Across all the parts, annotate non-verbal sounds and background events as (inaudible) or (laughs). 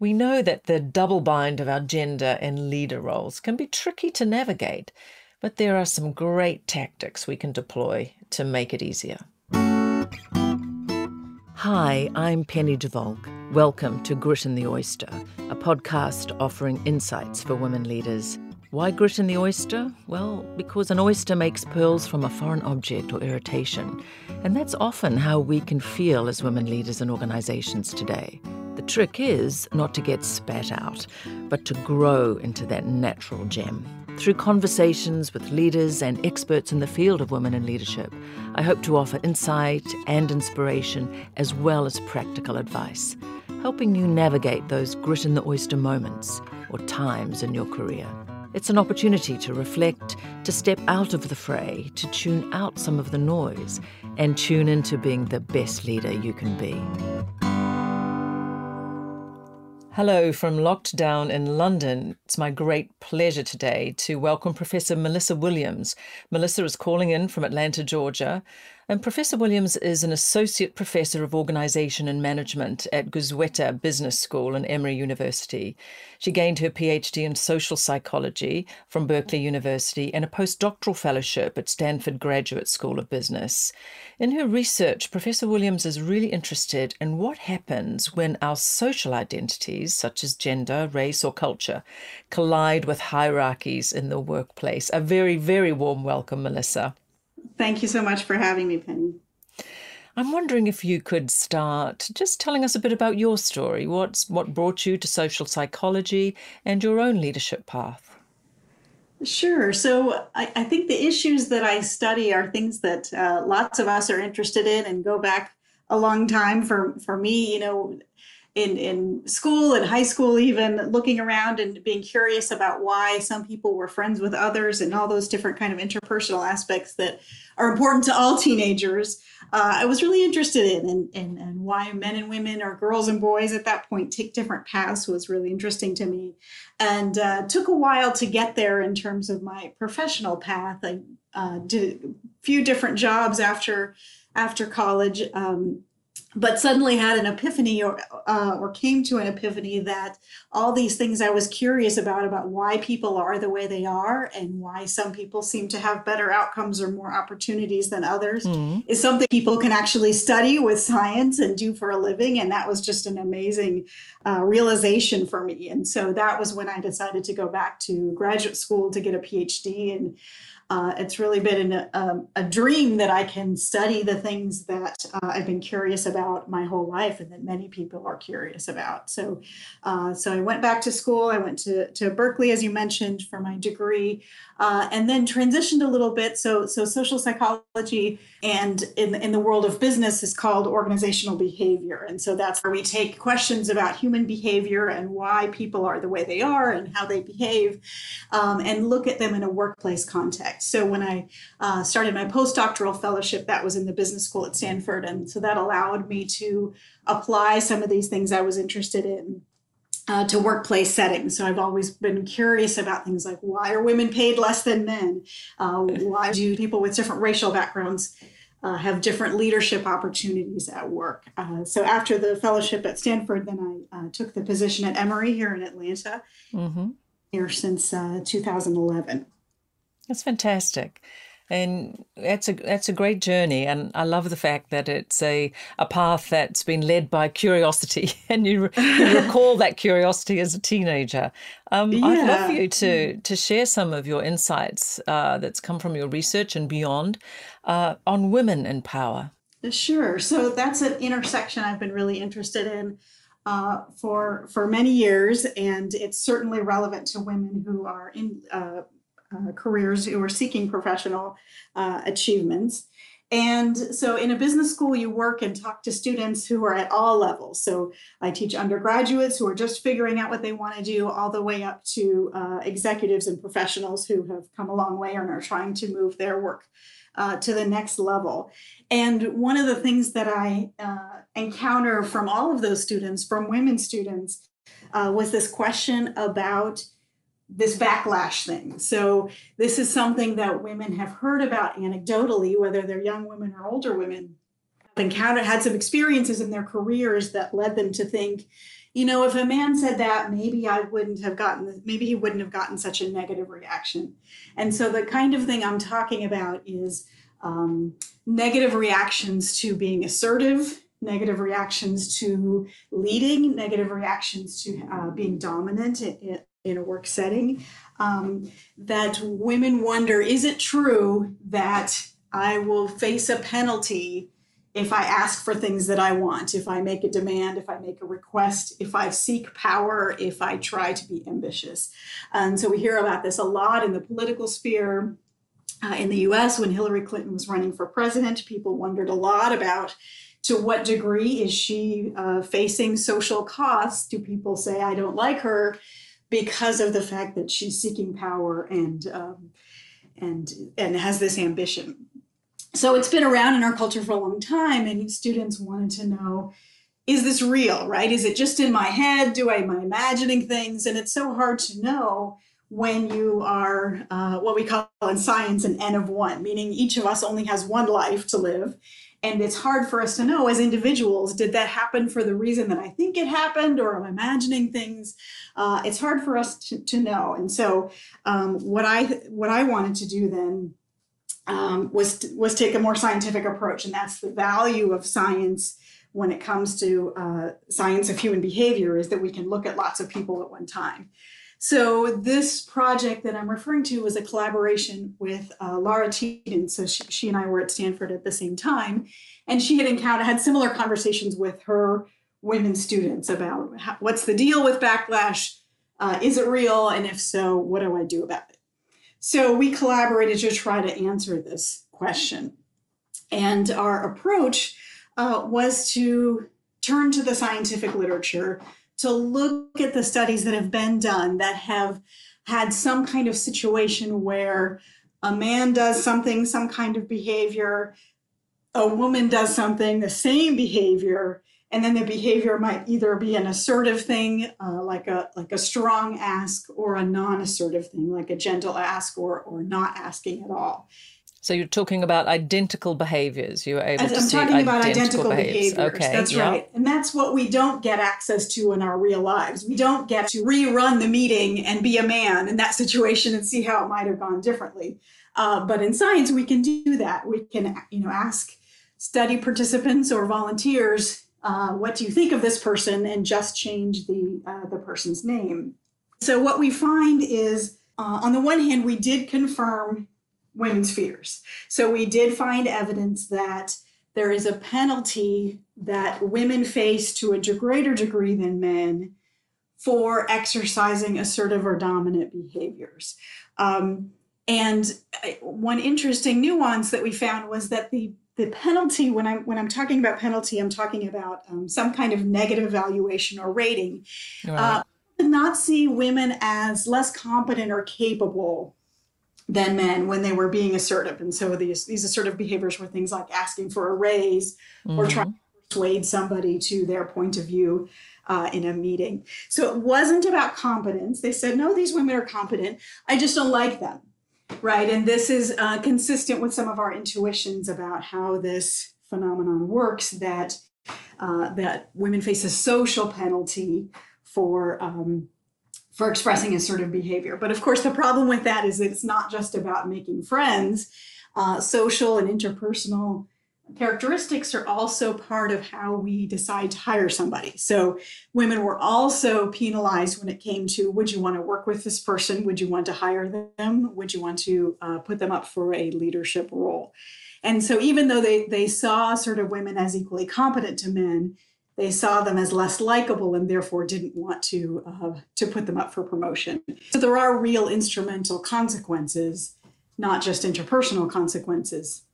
We know that the double bind of our gender and leader roles can be tricky to navigate, but there are some great tactics we can deploy to make it easier. Hi, I'm Penny de Valk. Welcome to Grit in the Oyster, a podcast offering insights for women leaders. Why grit in the oyster? Well, because an oyster makes pearls from a foreign object or irritation. And that's often how we can feel as women leaders in organizations today. Trick is not to get spat out, but to grow into that natural gem. Through conversations with leaders and experts in the field of women in leadership, I hope to offer insight and inspiration as well as practical advice, helping you navigate those grit in the oyster moments or times in your career. It's an opportunity to reflect, to step out of the fray, to tune out some of the noise, and tune into being the best leader you can be. Hello from locked down in London. It's my great pleasure today to welcome Professor Melissa Williams. Melissa is calling in from Atlanta, Georgia. And Professor Williams is an associate professor of organization and management at Goizueta Business School and Emory University. She gained her PhD in social psychology from Berkeley University and a postdoctoral fellowship at Stanford Graduate School of Business. In her research, Professor Williams is really interested in what happens when our social identities, such as gender, race, or culture, collide with hierarchies in the workplace. A very, very warm welcome, Melissa. Thank you so much for having me, Penny. I'm wondering if you could start just telling us a bit about your story. What's what brought you to social psychology and your own leadership path? Sure. So I, I think the issues that I study are things that uh, lots of us are interested in and go back a long time. For for me, you know, in in school and high school even looking around and being curious about why some people were friends with others and all those different kind of interpersonal aspects that are important to all teenagers uh, i was really interested in and, and and why men and women or girls and boys at that point take different paths was really interesting to me. And uh, took a while to get there in terms of my professional path. I uh, did a few different jobs after after college um, but suddenly had an epiphany or uh, or came to an epiphany that all these things I was curious about about why people are the way they are and why some people seem to have better outcomes or more opportunities than others mm-hmm. is something people can actually study with science and do for a living and that was just an amazing uh, realization for me and so that was when I decided to go back to graduate school to get a PhD and uh, it's really been an, um, a dream that I can study the things that uh, I've been curious about my whole life and that many people are curious about. So, uh, so I went back to school. I went to, to Berkeley, as you mentioned, for my degree, uh, and then transitioned a little bit. So, so social psychology and in, in the world of business is called organizational behavior. And so that's where we take questions about human behavior and why people are the way they are and how they behave um, and look at them in a workplace context. So when I uh, started my postdoctoral fellowship, that was in the business school at Stanford. And so that allowed me to apply some of these things I was interested in uh, to workplace settings. So I've always been curious about things like why are women paid less than men? Uh, why do people with different racial backgrounds uh, have different leadership opportunities at work? Uh, so after the fellowship at Stanford, then I uh, took the position at Emory here in Atlanta. Mm-hmm. Here since uh, 2011. That's fantastic. And that's a that's a great journey, and I love the fact that it's a, a path that's been led by curiosity, (laughs) and you, you recall that curiosity as a teenager. Um, yeah. I'd love for you to to share some of your insights uh, that's come from your research and beyond uh, on women in power. Sure. So that's an intersection I've been really interested in uh, for for many years, and it's certainly relevant to women who are in uh, careers who are seeking professional uh, achievements. And so, in a business school, you work and talk to students who are at all levels. So, I teach undergraduates who are just figuring out what they want to do, all the way up to uh, executives and professionals who have come a long way and are trying to move their work uh, to the next level. And one of the things that I uh, encounter from all of those students, from women students, uh, was this question about this backlash thing. So this is something that women have heard about anecdotally, whether they're young women or older women, have encountered had some experiences in their careers that led them to think, you know, if a man said that, maybe I wouldn't have gotten, maybe he wouldn't have gotten such a negative reaction. And so the kind of thing I'm talking about is um, negative reactions to being assertive, negative reactions to leading, negative reactions to uh, being dominant in, in, a work setting. Um, that women wonder is it true that I will face a penalty if I ask for things that I want, if I make a demand, if I make a request, if I seek power, if I try to be ambitious. And so we hear about this a lot in the political sphere. Uh, in the US, when Hillary Clinton was running for president, people wondered a lot about to what degree is she uh, facing social costs? Do people say, I don't like her because of the fact that she's seeking power and, um, and, and has this ambition? so it's been around in our culture for a long time and students wanted to know is this real right? Is it just in my head? Do i am i imagining things? And it's so hard to know when you are uh, what we call in science an n of one meaning each of us only has one life to live and it's hard for us to know as individuals did that happen for the reason that i think it happened or I'm imagining things uh, it's hard for us to, to know and so um, what i what i wanted to do then um, was was take a more scientific approach, and that's the value of science when it comes to uh, science of human behavior is that we can look at lots of people at one time. So this project that I'm referring to was a collaboration with uh, Laura Tiedens. So she, she, and I were at Stanford at the same time, and she had encountered had similar conversations with her women students about how, what's the deal with backlash, uh, is it real, and if so, what do I do about it? So we collaborated to try to answer this question. And our approach uh, was to turn to the scientific literature to look at the studies that have been done that have had some kind of situation where a man does something, some kind of behavior, a woman does something, the same behavior, and then the behavior might either be an assertive thing uh, like a like a strong ask or a non-assertive thing like a gentle ask or or not asking at all so you're talking about identical behaviors. You were able As to i'm see talking about identical behaviors, behaviors. okay that's yeah. right. And that's what we don't get access to in our real lives. We don't get to rerun the meeting and be a man in that (laughs) situation and see how it might have gone differently. Uh, but in science we can do that. We can you know ask study participants or volunteers uh, what do you think of this person and just change the uh, the person's name. So what we find is uh, on the one hand we did confirm women's fears. So we did find evidence that there is a penalty that women face to a greater degree than men for exercising assertive or dominant behaviors. Um, and uh, one interesting nuance that we found was that the the penalty when i'm when i'm talking about penalty i'm talking about um, some kind of negative evaluation or rating. Right. uh, not see women as less competent or capable than men when they were being assertive. And so these these assertive behaviors were things like asking for a raise mm-hmm. or trying to persuade somebody to their point of view uh, in a meeting. So it wasn't about competence. They said no these women are competent. I just don't like them. Right, and this is uh, consistent with some of our intuitions about how this phenomenon works. That uh, that women face a social penalty for um, for expressing assertive behavior. But of course, the problem with that is that it's not just about making friends. Uh, social and interpersonal characteristics are also part of how we decide to hire somebody. So women were also penalized when it came to would you want to work with this person? Would you want to hire them? Would you want to uh, put them up for a leadership role? And so even though they, they saw sort of women as equally competent to men, they saw them as less likable and therefore didn't want to uh, to put them up for promotion. So there are real instrumental consequences, not just interpersonal consequences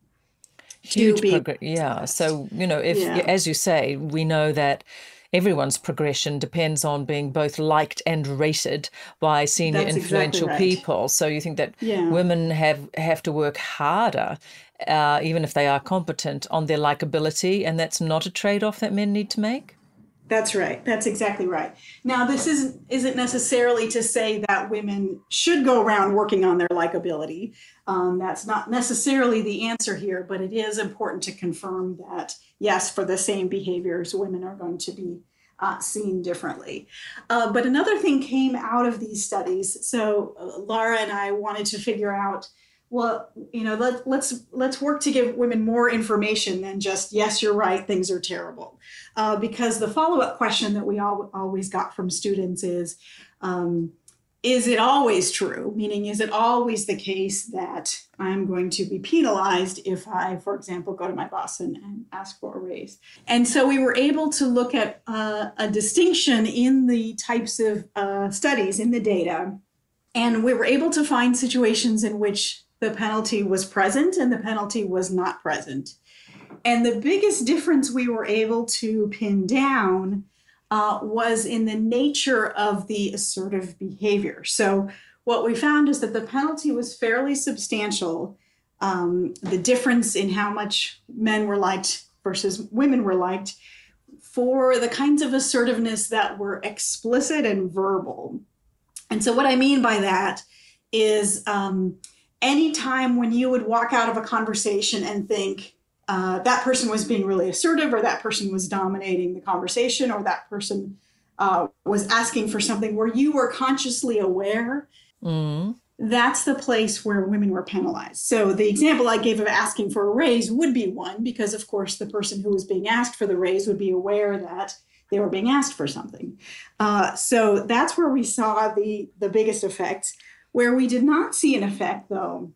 huge progress. Yeah. So, you know, if, yeah. as you say, we know that everyone's progression depends on being both liked and rated by senior That's influential exactly right. people. So you think that yeah. women have, have to work harder, uh, even if they are competent, on their likability, and that's not a trade off that men need to make? That's right. That's exactly right. Now, this isn't isn't necessarily to say that women should go around working on their likability. Um, that's not necessarily the answer here, but it is important to confirm that yes, for the same behaviors, women are going to be uh, seen differently. Uh, but another thing came out of these studies. So uh, Laura and I wanted to figure out, well, you know, let, let's let's work to give women more information than just yes, you're right, things are terrible. Uh, because the follow up question that we all, always got from students is. Um, is it always true? Meaning, is it always the case that I'm going to be penalized if I, for example, go to my boss and, and ask for a raise? And so we were able to look at uh, a distinction in the types of uh, studies in the data. And we were able to find situations in which the penalty was present and the penalty was not present. And the biggest difference we were able to pin down uh, was in the nature of the assertive behavior. So, what we found is that the penalty was fairly substantial. Um, the difference in how much men were liked versus women were liked for the kinds of assertiveness that were explicit and verbal. And so, what I mean by that is um, anytime when you would walk out of a conversation and think, uh, that person was being really assertive, or that person was dominating the conversation, or that person uh, was asking for something where you were consciously aware, mm. that's the place where women were penalized. So the example I gave of asking for a raise would be one, because of course the person who was being asked for the raise would be aware that they were being asked for something. Uh, so that's where we saw the the biggest effects. Where we did not see an effect, though,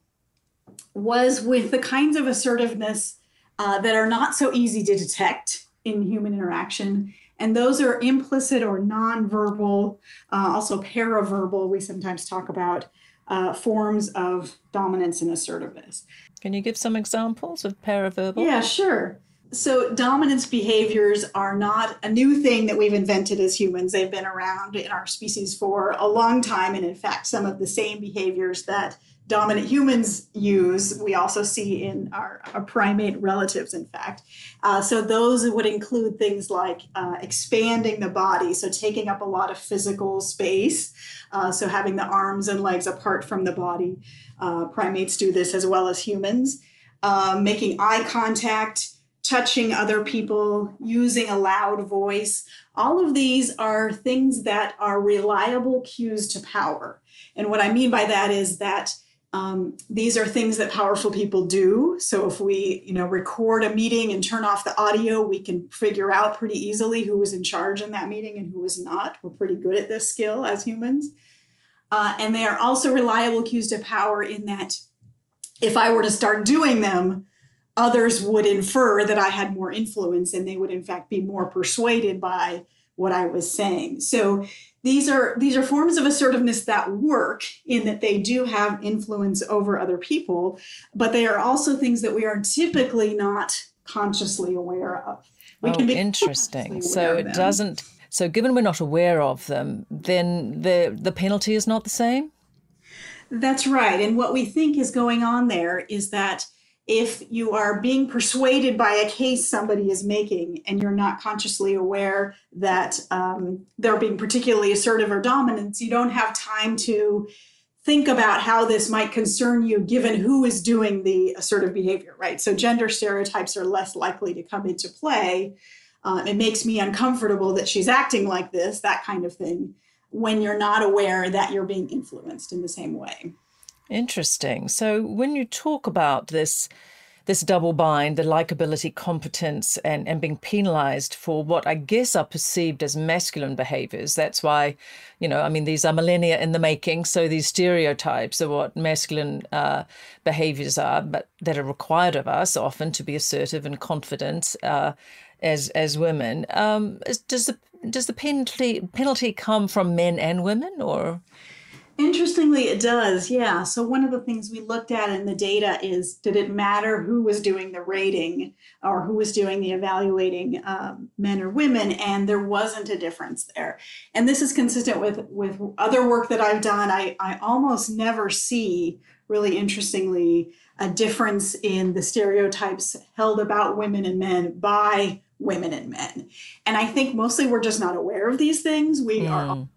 was with the kinds of assertiveness uh, that are not so easy to detect in human interaction. And those are implicit or nonverbal, uh, also paraverbal, we sometimes talk about uh, forms of dominance and assertiveness. Can you give some examples of paraverbal? Yeah, sure. So, dominance behaviors are not a new thing that we've invented as humans. They've been around in our species for a long time. And in fact, some of the same behaviors that dominant humans use, we also see in our, our primate relatives, in fact. Uh, so those would include things like uh, expanding the body, so taking up a lot of physical space, uh, so having the arms and legs apart from the body. Uh, primates do this as well as humans. Uh, making eye contact, touching other people, using a loud voice. All of these are things that are reliable cues to power. And what I mean by that is that um, these are things that powerful people do. So if we, you know, record a meeting and turn off the audio, we can figure out pretty easily who was in charge in that meeting and who was not. We're pretty good at this skill as humans. Uh, and they are also reliable cues to power in that if I were to start doing them, others would infer that I had more influence and they would, in fact, be more persuaded by what I was saying. So these are these are forms of assertiveness that work in that they do have influence over other people but they are also things that we are typically not consciously aware of. We oh, interesting. so it doesn't so given we're not aware of them then the the penalty is not the same? That's right. And what we think is going on there is that if you are being persuaded by a case somebody is making and you're not consciously aware that um, they're being particularly assertive or dominant, you don't have time to think about how this might concern you given who is doing the assertive behavior, right? So gender stereotypes are less likely to come into play. Uh, it makes me uncomfortable that she's acting like this, that kind of thing, when you're not aware that you're being influenced in the same way. Interesting. So when you talk about this this double bind, the likability, competence, and, and being penalized for what I guess are perceived as masculine behaviors. That's why, you know, I mean, these are millennia in the making. So these stereotypes are what masculine uh, behaviors are, but that are required of us often to be assertive and confident uh, as as women. Um, does the does the penalty penalty come from men and women, or? Interestingly, it does. Yeah. So, one of the things we looked at in the data is did it matter who was doing the rating or who was doing the evaluating, um, men or women? And there wasn't a difference there. And this is consistent with, with other work that I've done. I, I almost never see, really interestingly, a difference in the stereotypes held about women and men by women and men. And I think mostly we're just not aware of these things. We mm. are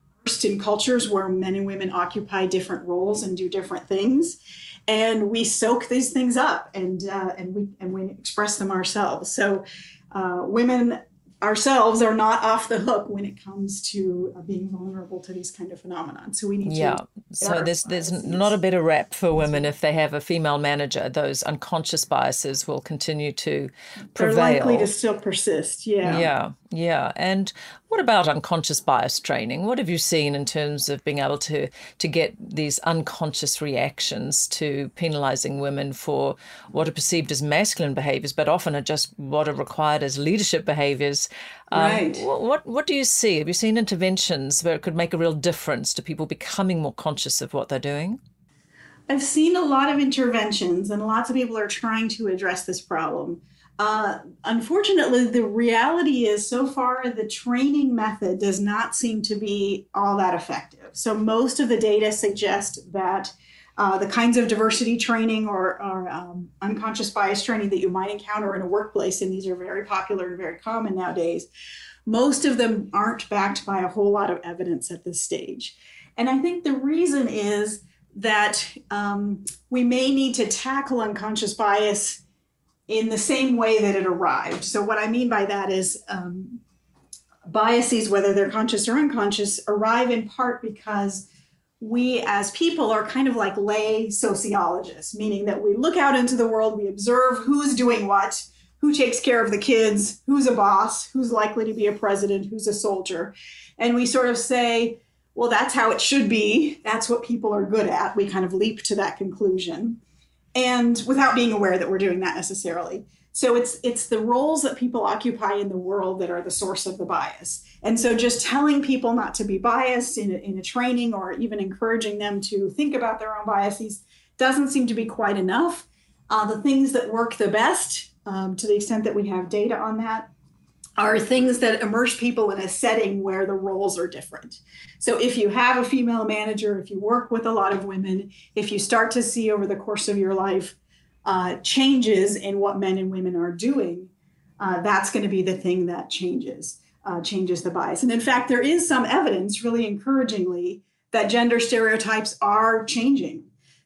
in cultures where men and women occupy different roles and do different things and we soak these things up and uh, and we and we express them ourselves so uh, women ourselves are not off the hook when it comes to uh, being vulnerable to these kind of phenomena. So we need yeah. to. So there's there's not a better rap for women if they have a female manager. Those unconscious biases will continue to prevail. They're likely to still persist. Yeah. Yeah. Yeah. And what about unconscious bias training? What have you seen in terms of being able to to get these unconscious reactions to penalizing women for what are perceived as masculine behaviors, but often are just what are required as leadership behaviors? Um, right. What what do you see? Have you seen interventions where it could make a real difference to people becoming more conscious of what they're doing? I've seen a lot of interventions, and lots of people are trying to address this problem. Uh, unfortunately, the reality is so far the training method does not seem to be all that effective. So, most of the data suggest that uh, the kinds of diversity training or, or um, unconscious bias training that you might encounter in a workplace, and these are very popular and very common nowadays, most of them aren't backed by a whole lot of evidence at this stage. And I think the reason is that um, we may need to tackle unconscious bias in the same way that it arrived. So, what I mean by that is um, biases, whether they're conscious or unconscious, arrive in part because we as people are kind of like lay sociologists, meaning that we look out into the world, we observe who's doing what, who takes care of the kids, who's a boss, who's likely to be a president, who's a soldier. And we sort of say, well, that's how it should be. That's what people are good at. We kind of leap to that conclusion. And without being aware that we're doing that necessarily. So it's it's the roles that people occupy in the world that are the source of the bias. And so just telling people not to be biased in a, in a training or even encouraging them to think about their own biases doesn't seem to be quite enough. Uh, the things that work the best, um, to the extent that we have data on that, are things that immerse people in a setting where the roles are different. So if you have a female manager, if you work with a lot of women, if you start to see over the course of your life uh, changes in what men and women are doing, uh, that's going to be the thing that changes, uh, changes the bias. And in fact, there is some evidence, really encouragingly, that gender stereotypes are changing.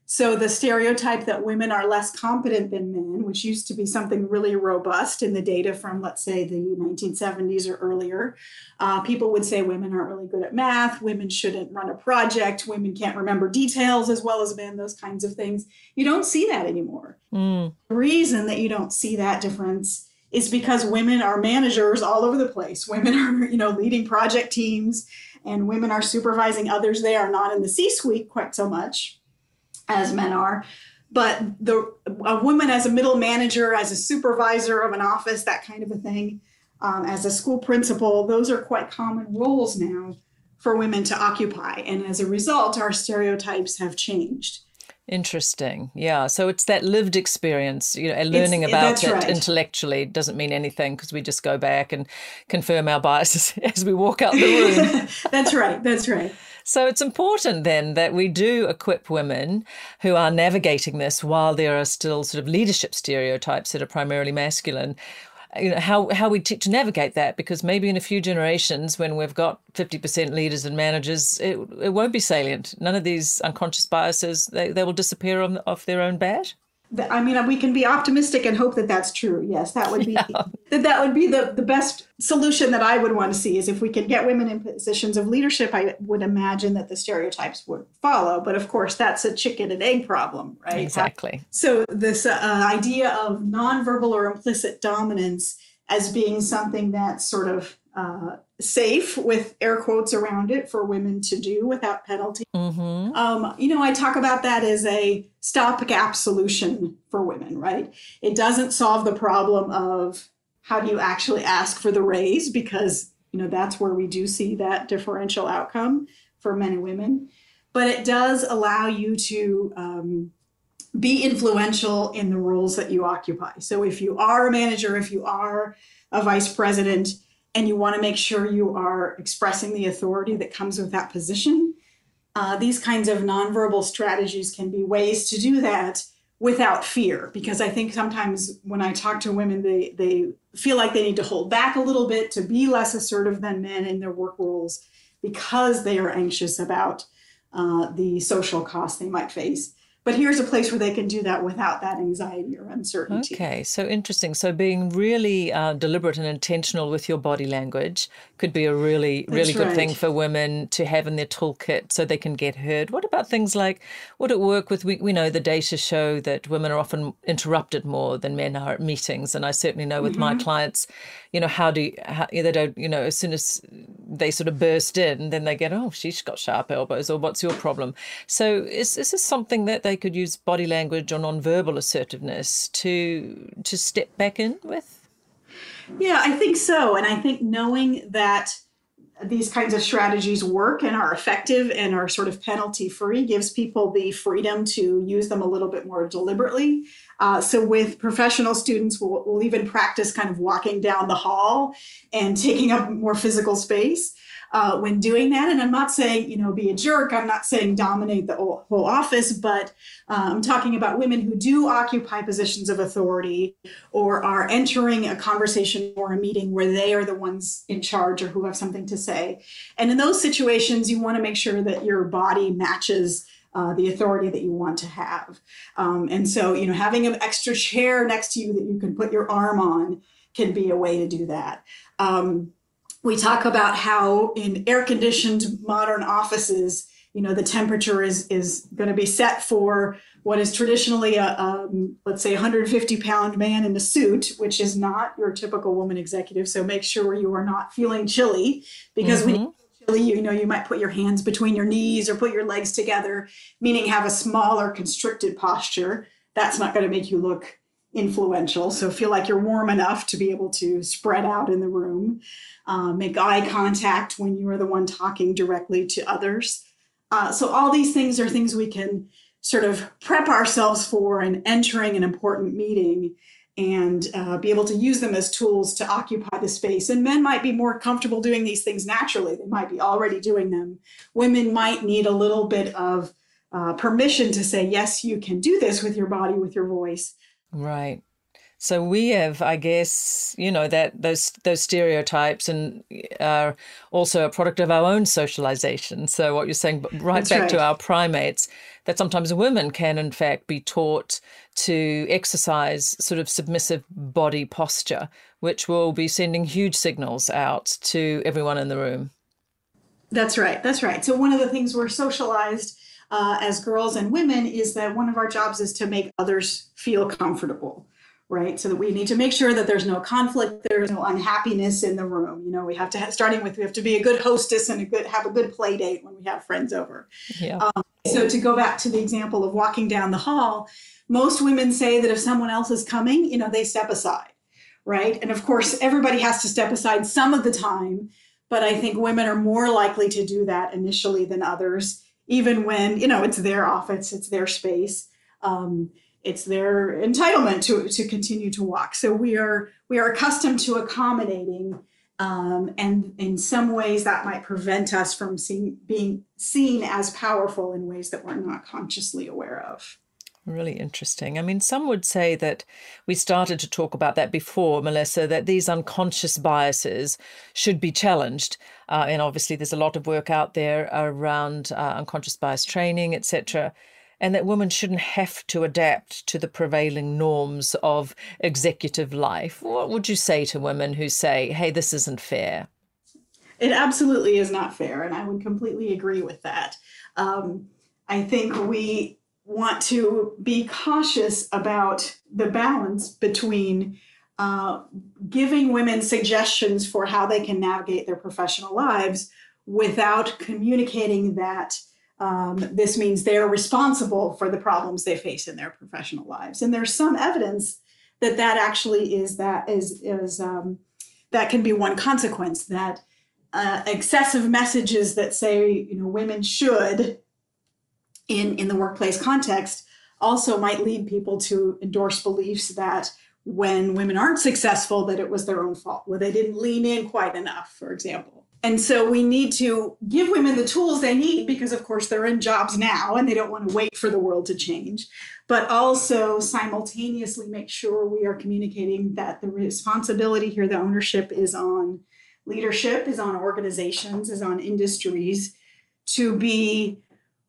So the stereotype that women are less competent than men, which used to be something really robust in the data from, let's say, the 1970s or earlier, uh, people would say women aren't really good at math, women shouldn't run a project, women can't remember details as well as men, those kinds of things. You don't see that anymore. Mm. The reason that you don't see that difference is because women are managers all over the place. Women are, (laughs) you know, leading project teams and women are supervising others. They are not in the C-suite quite so much as men are. But the a woman as a middle manager as a supervisor of an office that kind of a thing um, as a school principal those are quite common roles now for women to occupy. And as a result our stereotypes have changed Interesting. Yeah. So it's that lived experience, you know, and learning it's, about it right. intellectually doesn't mean anything because we just go back and confirm our biases (laughs) as we walk out the room. (laughs) that's right. That's right. So it's important then that we do equip women who are navigating this while there are still sort of leadership stereotypes that are primarily masculine you know how how we teach to navigate that because maybe in a few generations when we've got 50% leaders and managers it, it won't be salient. None of these unconscious biases they, they will disappear on, off their own bat I mean, we can be optimistic and hope that that's true. Yes, that would be (laughs) yeah. that, that would be the, the best solution that I would want to see is if we could get women in positions of leadership. I would imagine that the stereotypes would follow, but of course, that's a chicken and egg problem, right? Exactly. So this uh, idea of nonverbal or implicit dominance as being something that's sort of uh, safe with air quotes around it for women to do without penalty. Mm-hmm. Um, you know, I talk about that as a stopgap solution for women, right? It doesn't solve the problem of how do you actually ask for the raise because you know that's where we do see that differential outcome for men and women but it does allow you to um, be influential in the roles that you occupy so if you are a manager if you are a vice president and you want to make sure you are expressing the authority that comes with that position. Uh, these kinds of nonverbal strategies can be ways to do that without fear because i think sometimes when i talk to women they they feel like they need to hold back a little bit to be less assertive than men in their work roles because they are anxious about uh, the social costs they might face but here's a place where they can do that without that anxiety or uncertainty. Okay, so interesting. So being really uh, deliberate and intentional with your body language could be a really, really good right. thing for women to have in their toolkit so they can get heard. What about things like, would it work with, we, we know the data show that women are often interrupted more than men are at meetings. And I certainly know with my clients, you know, how do you, how, they don't, you know, as soon as they sort of burst in, then they get, oh, she's got sharp elbows or what's your problem? So is, is this something that they could use body language or nonverbal assertiveness to to step back in with? Yeah, I think so. And I think knowing that these kinds of strategies work and are effective and are sort of penalty free gives people the freedom to use them a little bit more deliberately. Uh, so, with professional students, we'll, we'll even practice kind of walking down the hall and taking up more physical space uh, when doing that. And I'm not saying, you know, be a jerk. I'm not saying dominate the whole, office, but uh, I'm talking about women who do occupy positions of authority or are entering a conversation or a meeting where they are the ones in charge or who have something to say. And in those situations, you want to make sure that your body matches. Uh, the authority that you want to have. Um, and so, you know, having an extra chair next to you that you can put your arm on can be a way to do that. Um, we talk about how in air conditioned modern offices you know the temperature is is going to be set for what is traditionally a um, let's say 150 pound man in a suit which is not your typical woman executive. So make sure you are not feeling chilly because when you feel chilly you know you might put your hands between your knees or put your legs together meaning have a smaller constricted posture. That's not going to make you look influential so feel like you're warm enough to be able to spread out in the room uh, make eye contact when you are the one talking directly to others. Uh, so, all these things are things we can sort of prep ourselves for in entering an important meeting and uh, be able to use them as tools to occupy the space. And men might be more comfortable doing these things naturally, they might be already doing them. Women might need a little bit of uh, permission to say, yes, you can do this with your body, with your voice. Right. So we have, I guess, you know, that those those stereotypes and are also a product of our own socialization. So what you're saying, right That's back right. to our primates, that sometimes women can in fact be taught to exercise sort of submissive body posture, which will be sending huge signals out to everyone in the room. That's right. That's right. So one of the things we're socialized uh, as girls and women is that one of our jobs is to make others feel comfortable, right? So that we need to make sure that there's no conflict, there's no unhappiness in the room. You know, we have to have, starting with we have to be a good hostess and a good have a good play date when we have friends over. Yeah. So to go back to the example of walking down the hall, most women say that if someone else is coming, you know, they step aside, right? And of course, everybody has to step aside some of the time, but I think women are more likely to do that initially than others, even when, you know, it's their office, it's their space. Um, it's their entitlement to, to continue to walk. So we are we are accustomed to accommodating um, and in some ways that might prevent us from seeing, being seen as powerful in ways that we're not consciously aware of. Really interesting. I mean, some would say that we started to talk about that before, Melissa, that these unconscious biases should be challenged. Uh, and obviously, there's a lot of work out there around uh, unconscious bias training, etc. And that women shouldn't have to adapt to the prevailing norms of executive life. What would you say to women who say, hey, this isn't fair? It absolutely is not fair, and I would completely agree with that. Um, I think we want to be cautious about the balance between uh, giving women suggestions for how they can navigate their professional lives without communicating that um, this means they're responsible for the problems they face in their professional lives. And there's some evidence that that actually is that is is um, that can be one consequence that uh, excessive messages that say you know women should in in the workplace context also might lead people to endorse beliefs that when women aren't successful that it was their own fault where they didn't lean in quite enough for example. And so we need to give women the tools they need because of course they're in jobs now and they don't want to wait for the world to change but also simultaneously make sure we are communicating that the responsibility here the ownership is on leadership is on organizations is on industries to be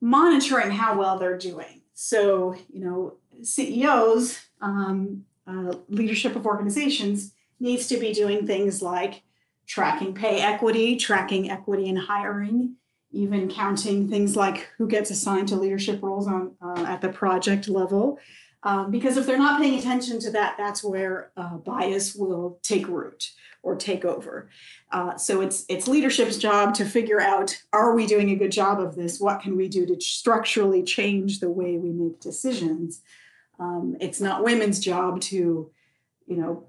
monitoring how well they're doing So, you know, CEOs, um, uh, leadership of organizations, needs to be doing things like tracking pay equity, tracking equity in hiring, even counting things like who gets assigned to leadership roles on uh, at the project level. Um, because if they're not paying attention to that, that's where uh, bias will take root or take over. Uh, so it's it's leadership's job to figure out: Are we doing a good job of this? What can we do to structurally change the way we make decisions? Um, it's not women's job to, you know,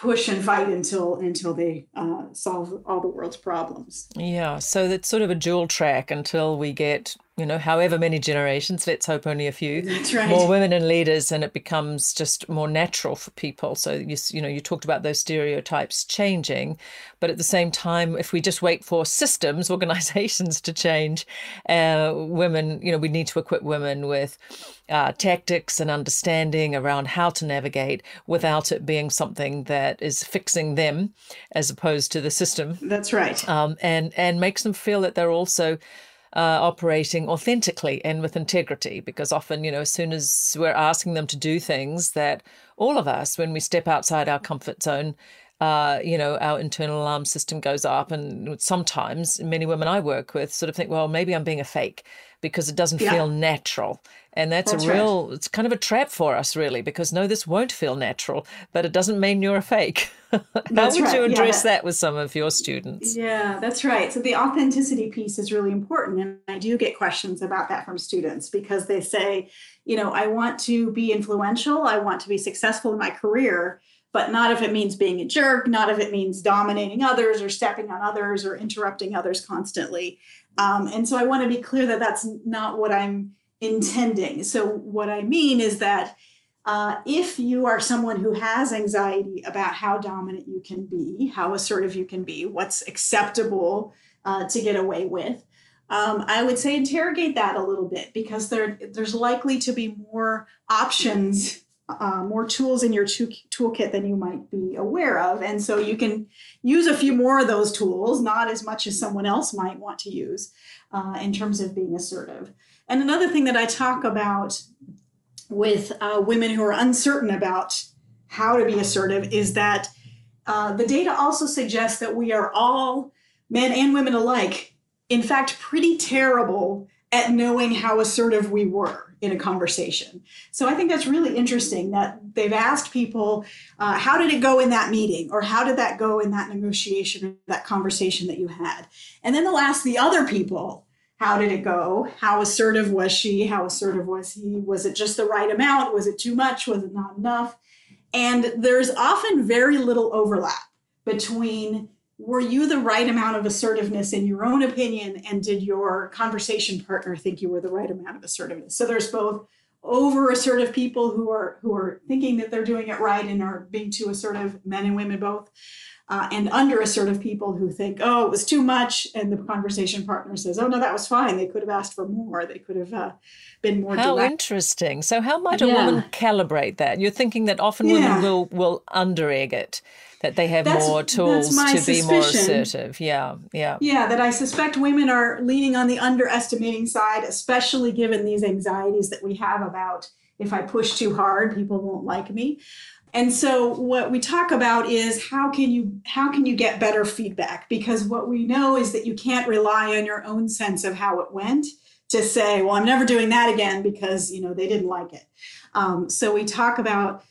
push and fight until until they uh, solve all the world's problems. Yeah, so it's sort of a dual track until we get you know, however many generations, let's hope only a few, right. more women in leaders, and it becomes just more natural for people. So you, you know, you talked about those stereotypes changing, but at the same time, if we just wait for systems, (laughs) organizations to change, uh, women, you know, we need to equip women with uh, tactics and understanding around how to navigate without it being something that is fixing them as opposed to the system. That's right. Um, and and makes them feel that they're also uh, operating authentically and with integrity because often you know as soon as we're asking them to do things that all of us when we step outside our comfort zone uh, you know, our internal alarm system goes up. And sometimes many women I work with sort of think, well, maybe I'm being a fake because it doesn't yeah. feel natural. And that's, that's a real, right. it's kind of a trap for us, really, because no, this won't feel natural, but it doesn't mean you're a fake. (laughs) How would right. you address yeah, that, that with some of your students? Yeah, that's right. So the authenticity piece is really important. And I do get questions about that from students because they say, you know, I want to be influential, I want to be successful in my career but not if it means being a jerk, not if it means dominating others or stepping on others or interrupting others constantly. Um, and so I want to be clear that that's not what I'm intending. So, what I mean is that uh, if you are someone who has anxiety about how dominant you can be, how assertive you can be, what's acceptable uh, to get away with, um, I would say interrogate that a little bit because there, there's likely to be more options uh, more tools in your toolkit than you might be aware of. And so you can use a few more of those tools, not as much as someone else might want to use uh, in terms of being assertive. And another thing that I talk about with uh, women who are uncertain about how to be assertive is that uh, the data also suggests that we are all, men and women alike, in fact, pretty terrible at knowing how assertive we were in a conversation. So I think that's really interesting that they've asked people, uh, how did it go in that meeting? Or how did that go in that negotiation or that conversation that you had? And then they'll ask the other people, how did it go? How assertive was she? How assertive was he? Was it just the right amount? Was it too much? Was it not enough? And there's often very little overlap between were you the right amount of assertiveness in your own opinion and did your conversation partner think you were the right amount of assertiveness so there's both over assertive people who are who are thinking that they're doing it right and are being too assertive men and women both uh, and under assertive people who think oh it was too much and the conversation partner says oh no that was fine they could have asked for more they could have uh, been more how direct. interesting so how might a yeah. woman calibrate that you're thinking that often yeah. women will will under egg it that they have that's, more tools to suspicion. be more assertive. Yeah, yeah. Yeah, that I suspect women are leaning on the underestimating side, especially given these anxieties that we have about if I push too hard, people won't like me. And so what we talk about is how can you how can you get better feedback because what we know is that you can't rely on your own sense of how it went to say, well, I'm never doing that again because you know they didn't like it. Um, so we talk about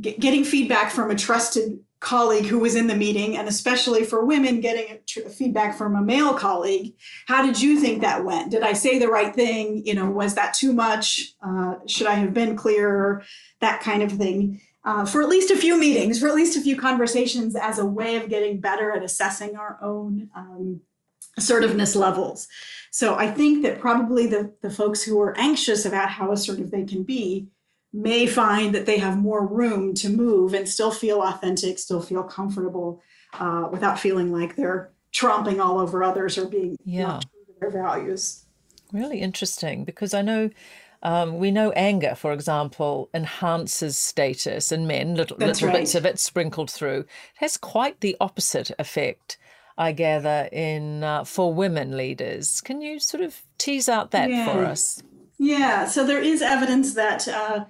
getting feedback from a trusted colleague who was in the meeting, and especially for women getting feedback from a male colleague. How did you think that went? Did I say the right thing? You know, was that too much? Uh, should I have been clearer? That kind of thing. Uh, for at least a few meetings, for at least a few conversations, as a way of getting better at assessing our own um, assertiveness levels. So I think that probably the, the folks who are anxious about how assertive they can be may find that they have more room to move and still feel authentic, still feel comfortable uh, without feeling like they're tromping all over others or being yeah. Not true to their values. Really interesting because I know. Um, we know anger, for example, enhances status in men, little, little right. bits of it sprinkled through. It has quite the opposite effect, I gather, in uh, for women leaders. Can you sort of tease out that yeah. for us? Yeah, so there is evidence that uh,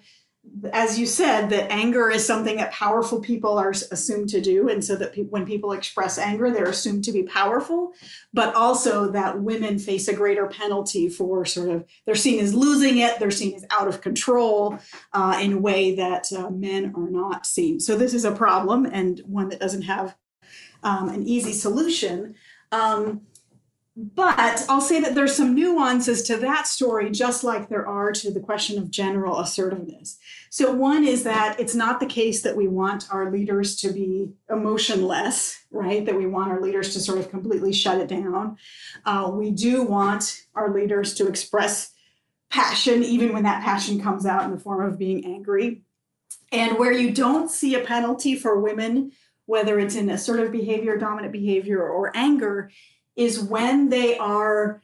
as you said, that anger is something that powerful people are assumed to do. And so that pe- when people express anger, they're assumed to be powerful, but also that women face a greater penalty for sort of, they're seen as losing it, they're seen as out of control uh, in a way that uh, men are not seen. So this is a problem and one that doesn't have um, an easy solution. Um, but I'll say that there's some nuances to that story, just like there are to the question of general assertiveness. So, one is that it's not the case that we want our leaders to be emotionless, right? That we want our leaders to sort of completely shut it down. Uh, we do want our leaders to express passion, even when that passion comes out in the form of being angry. And where you don't see a penalty for women, whether it's in assertive behavior, dominant behavior, or anger, is when they are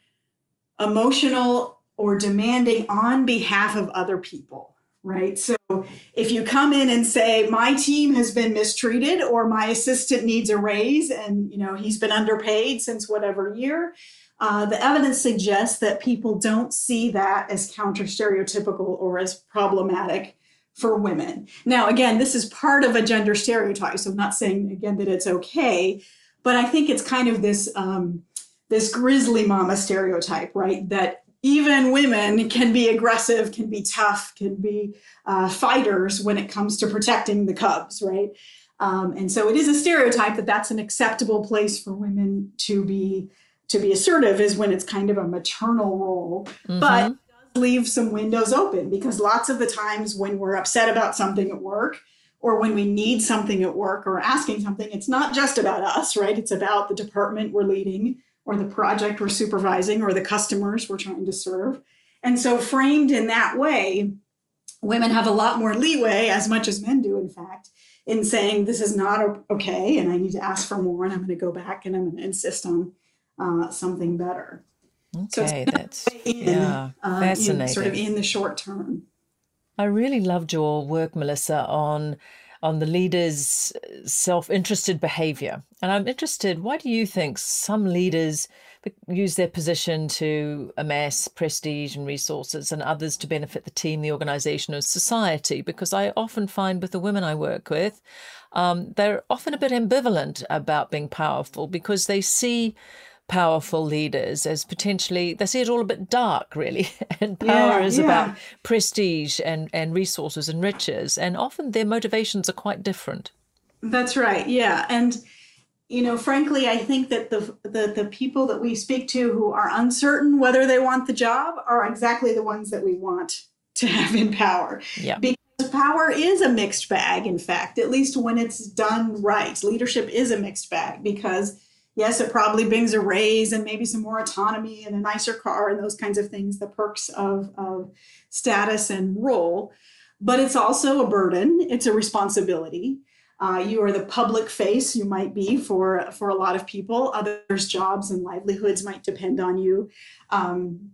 emotional or demanding on behalf of other people, right? So if you come in and say, my team has been mistreated or my assistant needs a raise and you know he's been underpaid since whatever year, uh, the evidence suggests that people don't see that as counter stereotypical or as problematic for women. Now, again, this is part of a gender stereotype, so I'm not saying again that it's okay, but I think it's kind of this um, this grizzly mama stereotype, right? That even women can be aggressive, can be tough, can be uh, fighters when it comes to protecting the cubs, right? Um, and so it is a stereotype that that's an acceptable place for women to be to be assertive is when it's kind of a maternal role, mm-hmm. but leave some windows open because lots of the times when we're upset about something at work or when we need something at work or asking something, it's not just about us, right? It's about the department we're leading or the project we're supervising or the customers we're trying to serve. And so, framed in that way, women have a lot more leeway, as much as men do, in fact, in saying this is not okay and I need to ask for more and I'm going to go back and I'm going to insist on uh, something better. Okay, so that's in, yeah, uh, fascinating. In, sort of in the short term. I really loved your work, Melissa, on on the leader's self-interested behavior. And I'm interested, why do you think some leaders use their position to amass prestige and resources and others to benefit the team, the organization, or society? Because I often find with the women I work with, um, they're often a bit ambivalent about being powerful because they see powerful leaders as potentially they see it all a bit dark really. (laughs) And power yeah, is yeah. about prestige and and resources and riches. And often their motivations are quite different. That's right yeah. And you know frankly i think that the, the the people that we speak to who are uncertain whether they want the job are exactly the ones that we want to have in power. Yeah. Because power is a mixed bag in fact at least when it's done right. Leadership is a mixed bag because yes, it probably brings a raise and maybe some more autonomy and a nicer car and those kinds of things, the perks of, of status and role. But it's also a burden, it's a responsibility. Uh, you are the public face you might be for for a lot of people others jobs and livelihoods might depend on you um,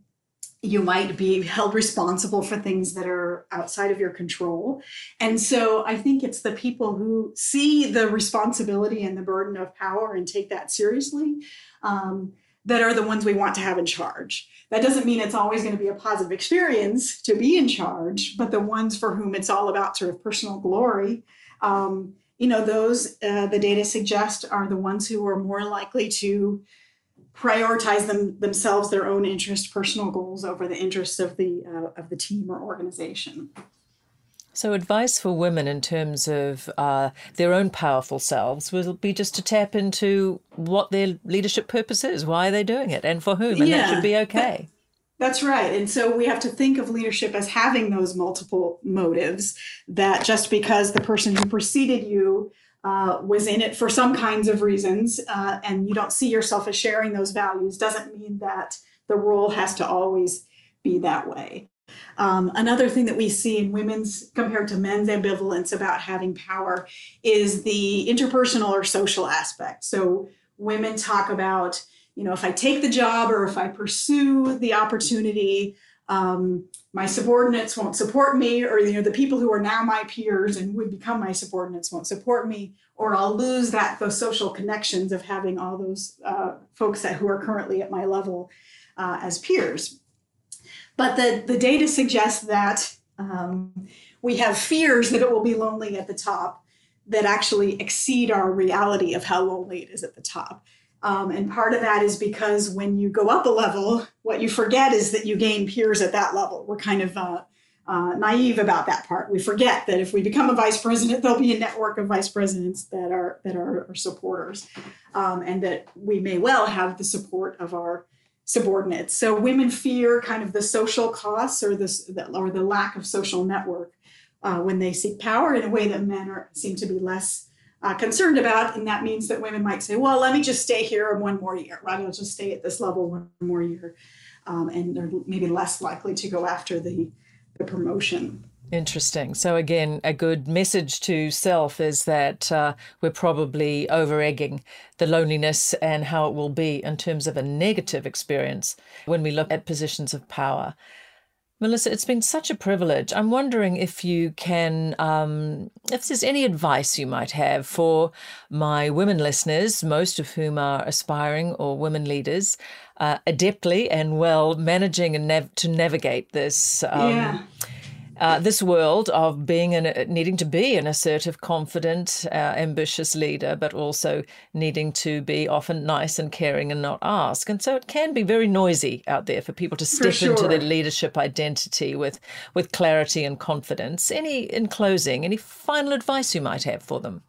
you might be held responsible for things that are outside of your control. And so I think it's the people who see the responsibility and the burden of power and take that seriously um, that are the ones we want to have in charge. That doesn't mean it's always going to be a positive experience to be in charge, but the ones for whom it's all about sort of personal glory. Um, you know, those uh, the data suggest are the ones who are more likely to prioritize them themselves their own interest personal goals over the interests of the uh, of the team or organization so advice for women in terms of uh, their own powerful selves will be just to tap into what their leadership purpose is why are they doing it and for whom and yeah, that should be okay that's right. And so we have to think of leadership as having those multiple motives that just because the person who preceded you uh, was in it for some kinds of reasons, uh, and you don't see yourself as sharing those values, doesn't mean that the role has to always be that way. Um, another thing that we see in women's compared to men's ambivalence about having power is the interpersonal or social aspect. So women talk about, you know, if I take the job or if I pursue the opportunity, um, my subordinates won't support me, or you know, the people who are now my peers and would become my subordinates won't support me, or I'll lose that those social connections of having all those uh, folks that who are currently at my level uh, as peers. But the, the data suggests that um, we have fears that it will be lonely at the top that actually exceed our reality of how lonely it is at the top. Um, and part of that is because when you go up a level, what you forget is that you gain peers at that level. We're kind of uh, uh, naive about that part. We forget that if we become a vice president, (laughs) there'll be a network of vice presidents that are that are, supporters, um, and that we may well have the support of our subordinates. So women fear kind of the social costs or this or the lack of social network uh, when they seek power in a way that men are seem to be less uh, concerned about. And that means that women might say, well, let me just stay here one more year, right? I'll just stay at this level one more year. Um, and they're maybe less likely to go after the, the promotion. Interesting. So, again, a good message to self is that uh, we're probably over egging the loneliness and how it will be in terms of a negative experience when we look at positions of power. Melissa, it's been such a privilege. I'm wondering if you can, um, if there's any advice you might have for my women listeners, most of whom are aspiring or women leaders, uh, adeptly and well managing and nav- to navigate this. Um, yeah uh, this world of being an, needing to be an assertive, confident, uh, ambitious leader, but also needing to be often nice and caring and not ask. And so it can be very noisy out there for people to step sure. into their leadership identity with with clarity and confidence. Any in closing, any final advice you might have for them?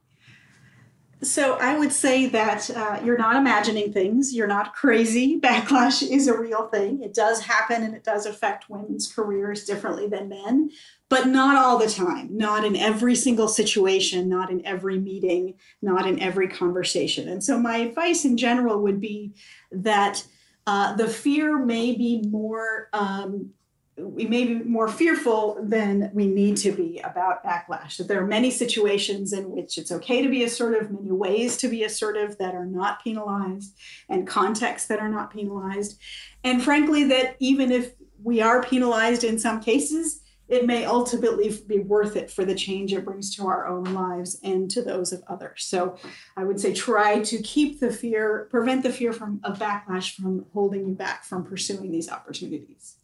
So I would say that uh, you're not imagining things. You're not crazy. (laughs) Backlash is a real thing. It does happen and it does affect women's careers differently than men, but not all the time. Not in every single situation, not in every meeting, not in every conversation. And so my advice in general would be that uh, the fear may be more um, we may be more fearful than we need to be about backlash. That there are many situations in which it's okay to be assertive, many ways to be assertive that are not penalized, and contexts that are not penalized. And frankly, that even if we are penalized in some cases, it may ultimately be worth it for the change it brings to our own lives and to those of others. So I would say try to keep the fear, prevent the fear from of backlash from holding you back from pursuing these opportunities.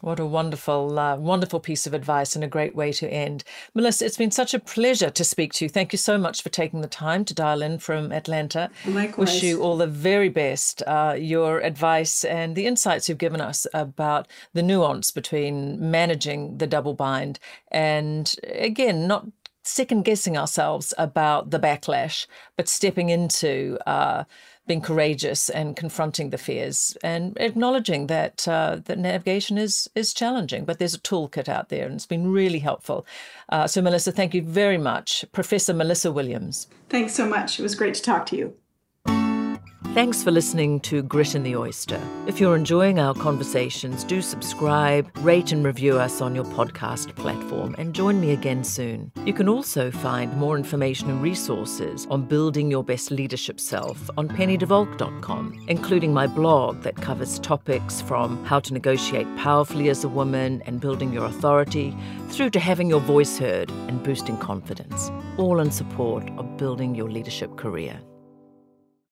What a wonderful, uh, wonderful piece of advice and a great way to end. Melissa, it's been such a pleasure to speak to you. Thank you so much for taking the time to dial in from Atlanta. Likewise. Wish you all the very best. Uh, your advice and the insights you've given us about the nuance between managing the double bind and, again, not second guessing ourselves about the backlash, but stepping into uh, being courageous and confronting the fears and acknowledging that uh, that navigation is is challenging, but there's a toolkit out there and it's been really helpful. Uh, so, Melissa, thank you very much, Professor Melissa Williams. Thanks so much. It was great to talk to you. Thanks for listening to Grit in the Oyster. If you're enjoying our conversations, do subscribe, rate, and review us on your podcast platform, and join me again soon. You can also find more information and resources on building your best leadership self on pennydevalk.com, including my blog that covers topics from how to negotiate powerfully as a woman and building your authority, through to having your voice heard and boosting confidence, all in support of building your leadership career.